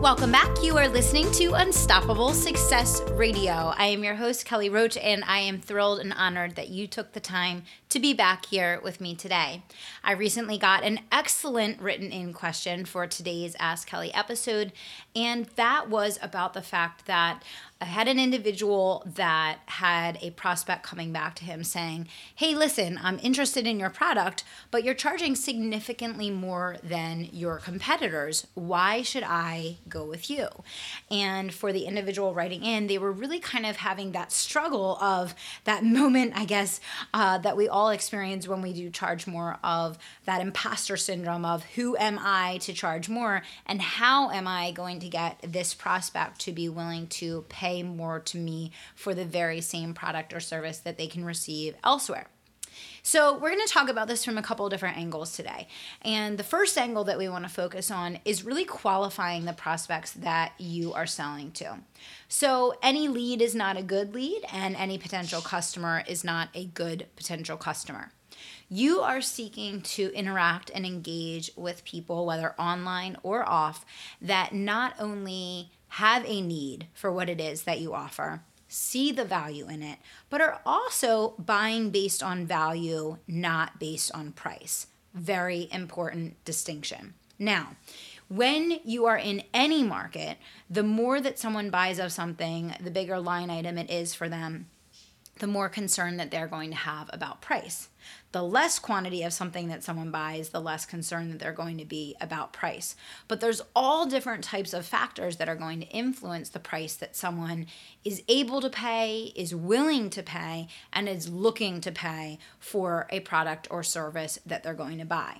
Welcome back. You are listening to Unstoppable Success Radio. I am your host, Kelly Roach, and I am thrilled and honored that you took the time to be back here with me today. I recently got an excellent written in question for today's Ask Kelly episode, and that was about the fact that I had an individual that had a prospect coming back to him saying, Hey, listen, I'm interested in your product, but you're charging significantly more than your competitors. Why should I go with you? And for the individual writing in, they were really kind of having that struggle of that moment, I guess, uh, that we all experience when we do charge more of that imposter syndrome of who am I to charge more and how am I going to get this prospect to be willing to pay pay more to me for the very same product or service that they can receive elsewhere. So, we're going to talk about this from a couple different angles today. And the first angle that we want to focus on is really qualifying the prospects that you are selling to. So, any lead is not a good lead, and any potential customer is not a good potential customer. You are seeking to interact and engage with people, whether online or off, that not only have a need for what it is that you offer, see the value in it, but are also buying based on value, not based on price. Very important distinction. Now, when you are in any market, the more that someone buys of something, the bigger line item it is for them, the more concern that they're going to have about price the less quantity of something that someone buys, the less concern that they're going to be about price. But there's all different types of factors that are going to influence the price that someone is able to pay, is willing to pay, and is looking to pay for a product or service that they're going to buy.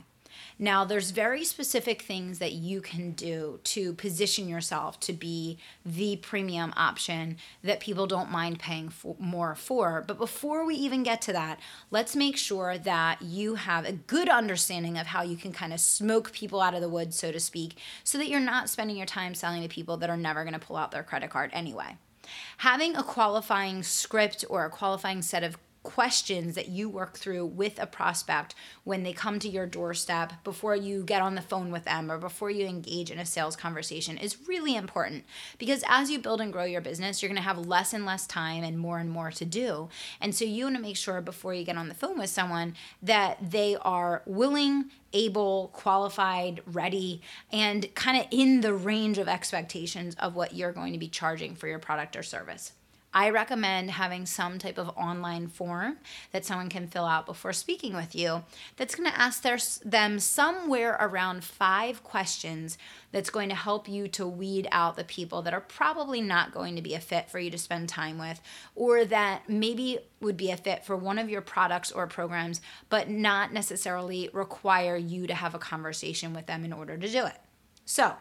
Now, there's very specific things that you can do to position yourself to be the premium option that people don't mind paying for, more for. But before we even get to that, let's make sure that you have a good understanding of how you can kind of smoke people out of the woods, so to speak, so that you're not spending your time selling to people that are never going to pull out their credit card anyway. Having a qualifying script or a qualifying set of questions that you work through with a prospect when they come to your doorstep before you get on the phone with them or before you engage in a sales conversation is really important because as you build and grow your business, you're going to have less and less time and more and more to do. And so you want to make sure before you get on the phone with someone that they are willing, able, qualified, ready, and kind of in the range of expectations of what you're going to be charging for your product or service. I recommend having some type of online form that someone can fill out before speaking with you that's going to ask their, them somewhere around five questions that's going to help you to weed out the people that are probably not going to be a fit for you to spend time with or that maybe would be a fit for one of your products or programs but not necessarily require you to have a conversation with them in order to do it. So,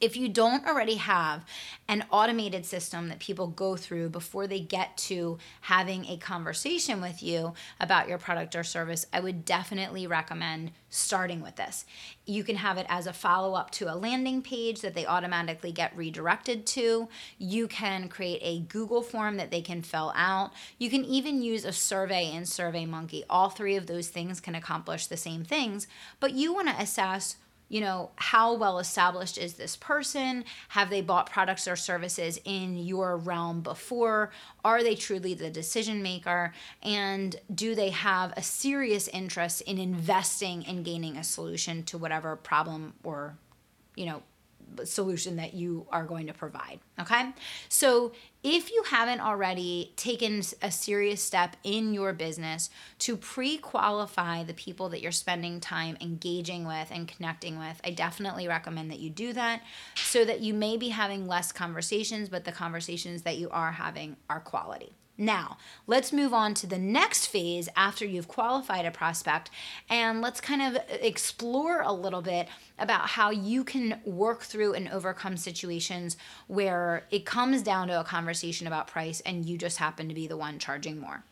if you don't already have an automated system that people go through before they get to having a conversation with you about your product or service, I would definitely recommend starting with this. You can have it as a follow up to a landing page that they automatically get redirected to. You can create a Google form that they can fill out. You can even use a survey in SurveyMonkey. All three of those things can accomplish the same things, but you want to assess you know, how well established is this person? Have they bought products or services in your realm before? Are they truly the decision maker? And do they have a serious interest in investing in gaining a solution to whatever problem or, you know, solution that you are going to provide. Okay. So if you haven't already taken a serious step in your business to pre qualify the people that you're spending time engaging with and connecting with, I definitely recommend that you do that so that you may be having less conversations, but the conversations that you are having are quality. Now, let's move on to the next phase after you've qualified a prospect and let's kind of explore a little bit about how you can work through and overcome situations where it comes down to a conversation about price and you just happen to be the one charging more.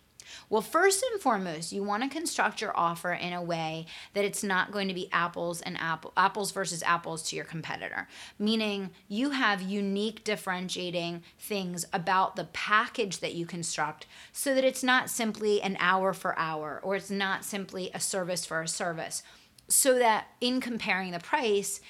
Well, first and foremost, you want to construct your offer in a way that it's not going to be apples and apple, apples versus apples to your competitor. Meaning, you have unique differentiating things about the package that you construct so that it's not simply an hour for hour or it's not simply a service for a service. So that in comparing the price,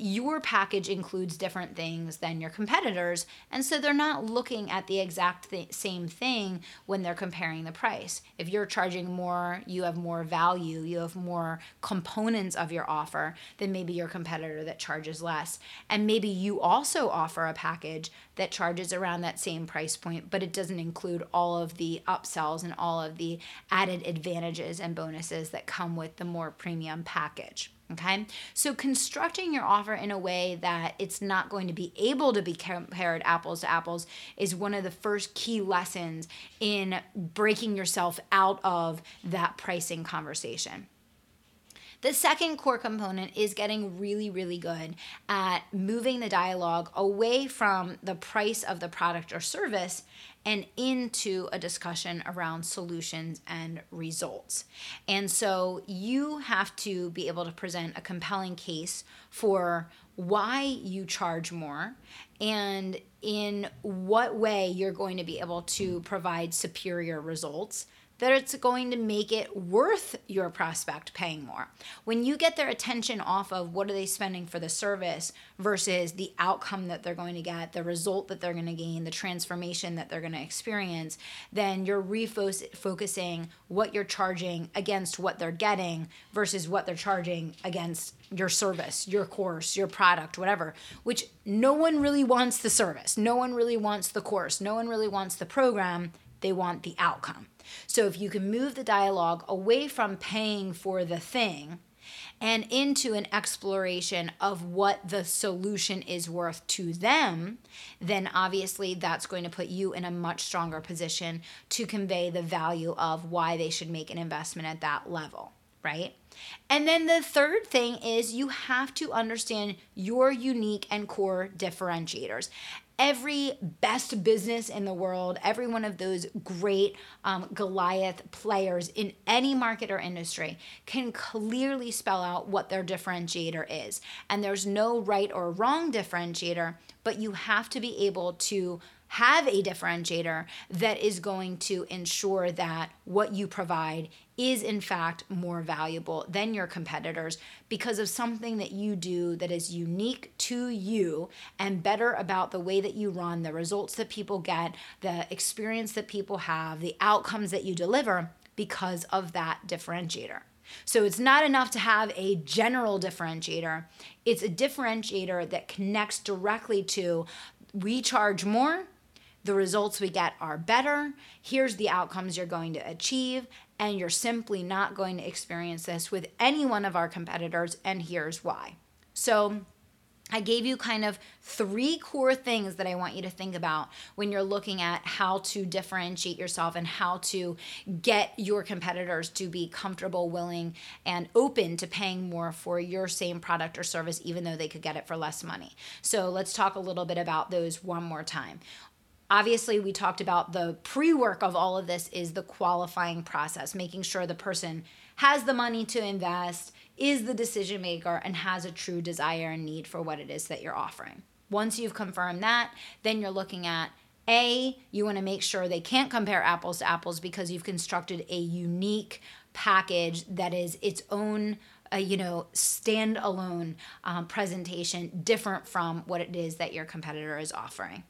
your package includes different things than your competitors and so they're not looking at the exact th- same thing when they're comparing the price. If you're charging more you have more value you have more components of your offer than maybe your competitor that charges less. And maybe you also offer a package that charges around that same price point but it doesn't include all of the upsells and all of the added advantages and bonuses that come with the more premium package Okay, so constructing your offer in a way that it's not going to be able to be compared apples to apples is one of the first key lessons in breaking yourself out of that pricing conversation. The second core component is getting really, really good at moving the dialogue away from the price of the product or service and into a discussion around solutions and results. And so you have to be able to present a compelling case for why you charge more and in what way you're going to be able to provide superior results that it's going to make it worth your prospect paying more. When you get their attention off of what are they spending for the service versus the outcome that they're going to get, the result that they're going to gain, the transformation that they're going to experience, then you're refocusing what you're charging against what they're getting versus what they're charging against your service, your course, your product, whatever, which no one really wants the service. No one really wants the course. No one really wants the program. They want the outcome. So if you can move the dialogue away from paying for the thing and into an exploration of what the solution is worth to them, then obviously that's going to put you in a much stronger position to convey the value of why they should make an investment at that level, right? And then the third thing is you have to understand your unique and core differentiators every best business in the world, every one of those great um, Goliath players in any market or industry can clearly spell out what their differentiator is. And there's no right or wrong differentiator, but you have to be able to have a differentiator that is going to ensure that what you provide is in fact more valuable than your competitors because of something that you do that is unique to you and better about the way that you run, the results that people get, the experience that people have, the outcomes that you deliver because of that differentiator. So it's not enough to have a general differentiator. It's a differentiator that connects directly to we charge more the results we get are better. Here's the outcomes you're going to achieve. And you're simply not going to experience this with any one of our competitors. And here's why. So, I gave you kind of three core things that I want you to think about when you're looking at how to differentiate yourself and how to get your competitors to be comfortable, willing, and open to paying more for your same product or service, even though they could get it for less money. So let's talk a little bit about those one more time. Obviously, we talked about the pre work of all of this is the qualifying process, making sure the person has the money to invest, is the decision maker, and has a true desire and need for what it is that you're offering. Once you've confirmed that, then you're looking at a, you want to make sure they can't compare apples to apples because you've constructed a unique package that is its own a you know standalone um, presentation different from what it is that your competitor is offering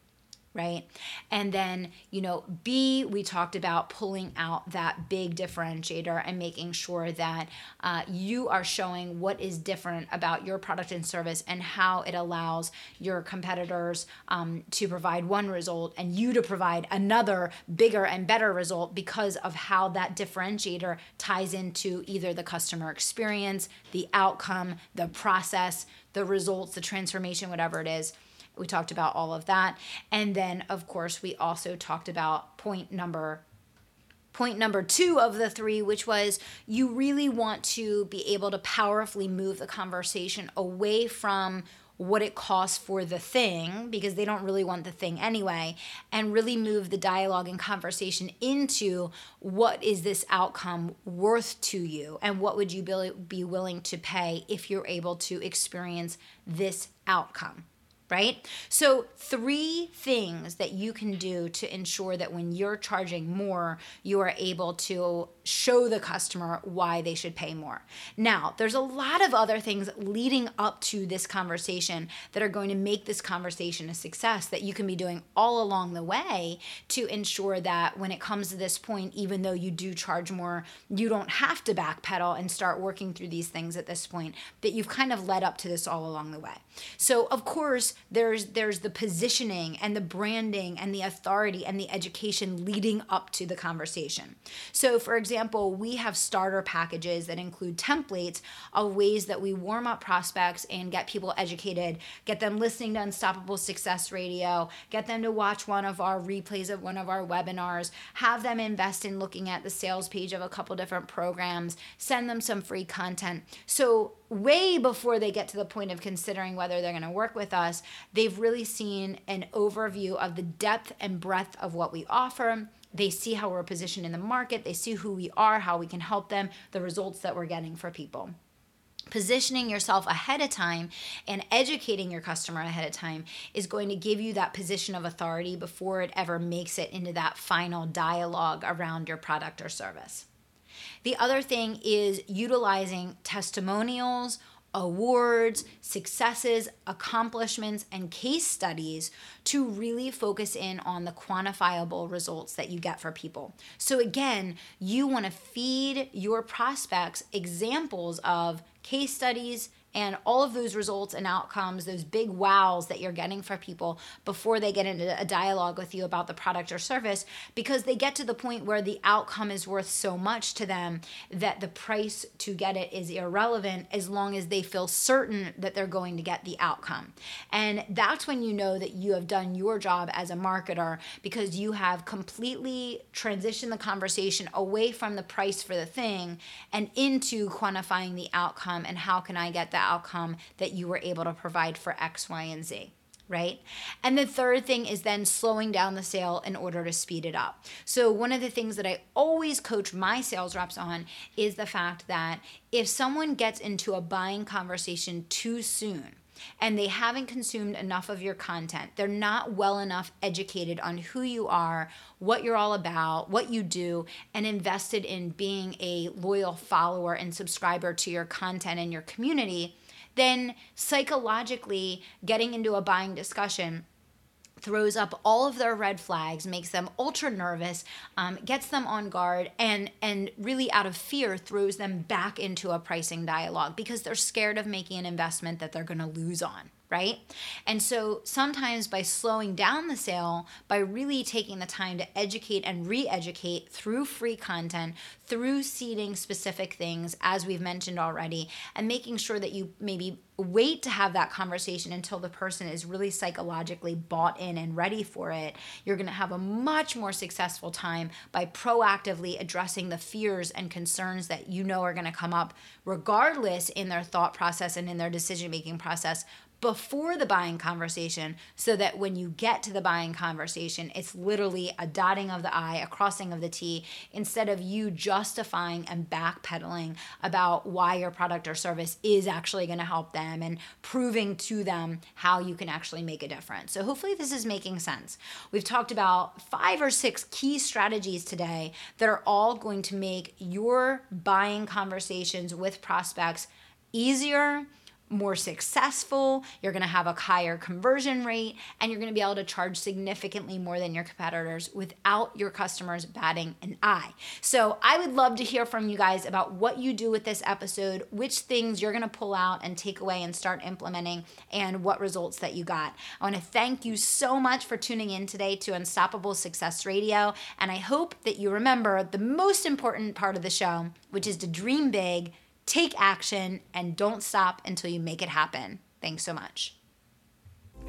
right? And then, you know, B, we talked about pulling out that big differentiator and making sure that uh, you are showing what is different about your product and service and how it allows your competitors um, to provide one result and you to provide another bigger and better result because of how that differentiator ties into either the customer experience, the outcome, the process, the results, the transformation, whatever it is We talked about all of that. And then, of course, we also talked about point number point number two of the three, which was you really want to be able to powerfully move the conversation away from what it costs for the thing because they don't really want the thing anyway and really move the dialogue and conversation into what is this outcome worth to you and what would you be willing to pay if you're able to experience this outcome right? So, three things that you can do to ensure that when you're charging more, you are able to show the customer why they should pay more. Now, there's a lot of other things leading up to this conversation that are going to make this conversation a success that you can be doing all along the way to ensure that when it comes to this point, even though you do charge more, you don't have to backpedal and start working through these things at this point, that you've kind of led up to this all along the way. So, of course, there's there's the positioning and the branding and the authority and the education leading up to the conversation. So, for example, example, we have starter packages that include templates of ways that we warm up prospects and get people educated, get them listening to Unstoppable Success Radio, get them to watch one of our replays of one of our webinars, have them invest in looking at the sales page of a couple different programs, send them some free content. So, way before they get to the point of considering whether they're going to work with us, they've really seen an overview of the depth and breadth of what we offer they see how we're positioned in the market, they see who we are, how we can help them, the results that we're getting for people positioning yourself ahead of time and educating your customer ahead of time is going to give you that position of authority before it ever makes it into that final dialogue around your product or service. The other thing is utilizing testimonials awards, successes, accomplishments, and case studies to really focus in on the quantifiable results that you get for people. So, again, you want to feed your prospects examples of case studies and all of those results and outcomes, those big wows that you're getting for people before they get into a dialogue with you about the product or service, because they get to the point where the outcome is worth so much to them that the price to get it is irrelevant as long as they feel certain that they're going to get the outcome. And that's when you know that you have done your job as a marketer because you have completely transitioned the conversation away from the price for the thing and into quantifying the outcome and how can I get that outcome that you were able to provide for X, Y, and Z right? And the third thing is then slowing down the sale in order to speed it up. So, one of the things that I always coach my sales reps on is the fact that if someone gets into a buying conversation too soon, and they haven't consumed enough of your content. They're not well enough educated on who you are, what you're all about, what you do, and invested in being a loyal follower and subscriber to your content and your community then psychologically getting into a buying discussion throws up all of their red flags makes them ultra nervous um, gets them on guard and and really out of fear throws them back into a pricing dialogue because they're scared of making an investment that they're going to lose on right? And so sometimes by slowing down the sale, by really taking the time to educate and re educate through free content, through seeding specific things, as we've mentioned already, and making sure that you maybe wait to have that conversation until the person is really psychologically bought in and ready for it, you're going to have a much more successful time by proactively addressing the fears and concerns that you know are going to come up regardless in their thought process and in their decision making process before the buying conversation so that when you get to the buying conversation, it's literally a dotting of the I, a crossing of the T, instead of you justifying and backpedaling about why your product or service is actually going to help them and proving to them how you can actually make a difference. So, hopefully, this is making sense. We've talked about five or six key strategies today that are all going to make your buying conversations with prospects easier more successful, you're going to have a higher conversion rate, and you're going to be able to charge significantly more than your competitors without your customers batting an eye. So, I would love to hear from you guys about what you do with this episode, which things you're going to pull out and take away and start implementing, and what results that you got. I want to thank you so much for tuning in today to Unstoppable Success Radio, and I hope that you remember the most important part of the show, which is to dream big take action, and don't stop until you make it happen. Thanks so much.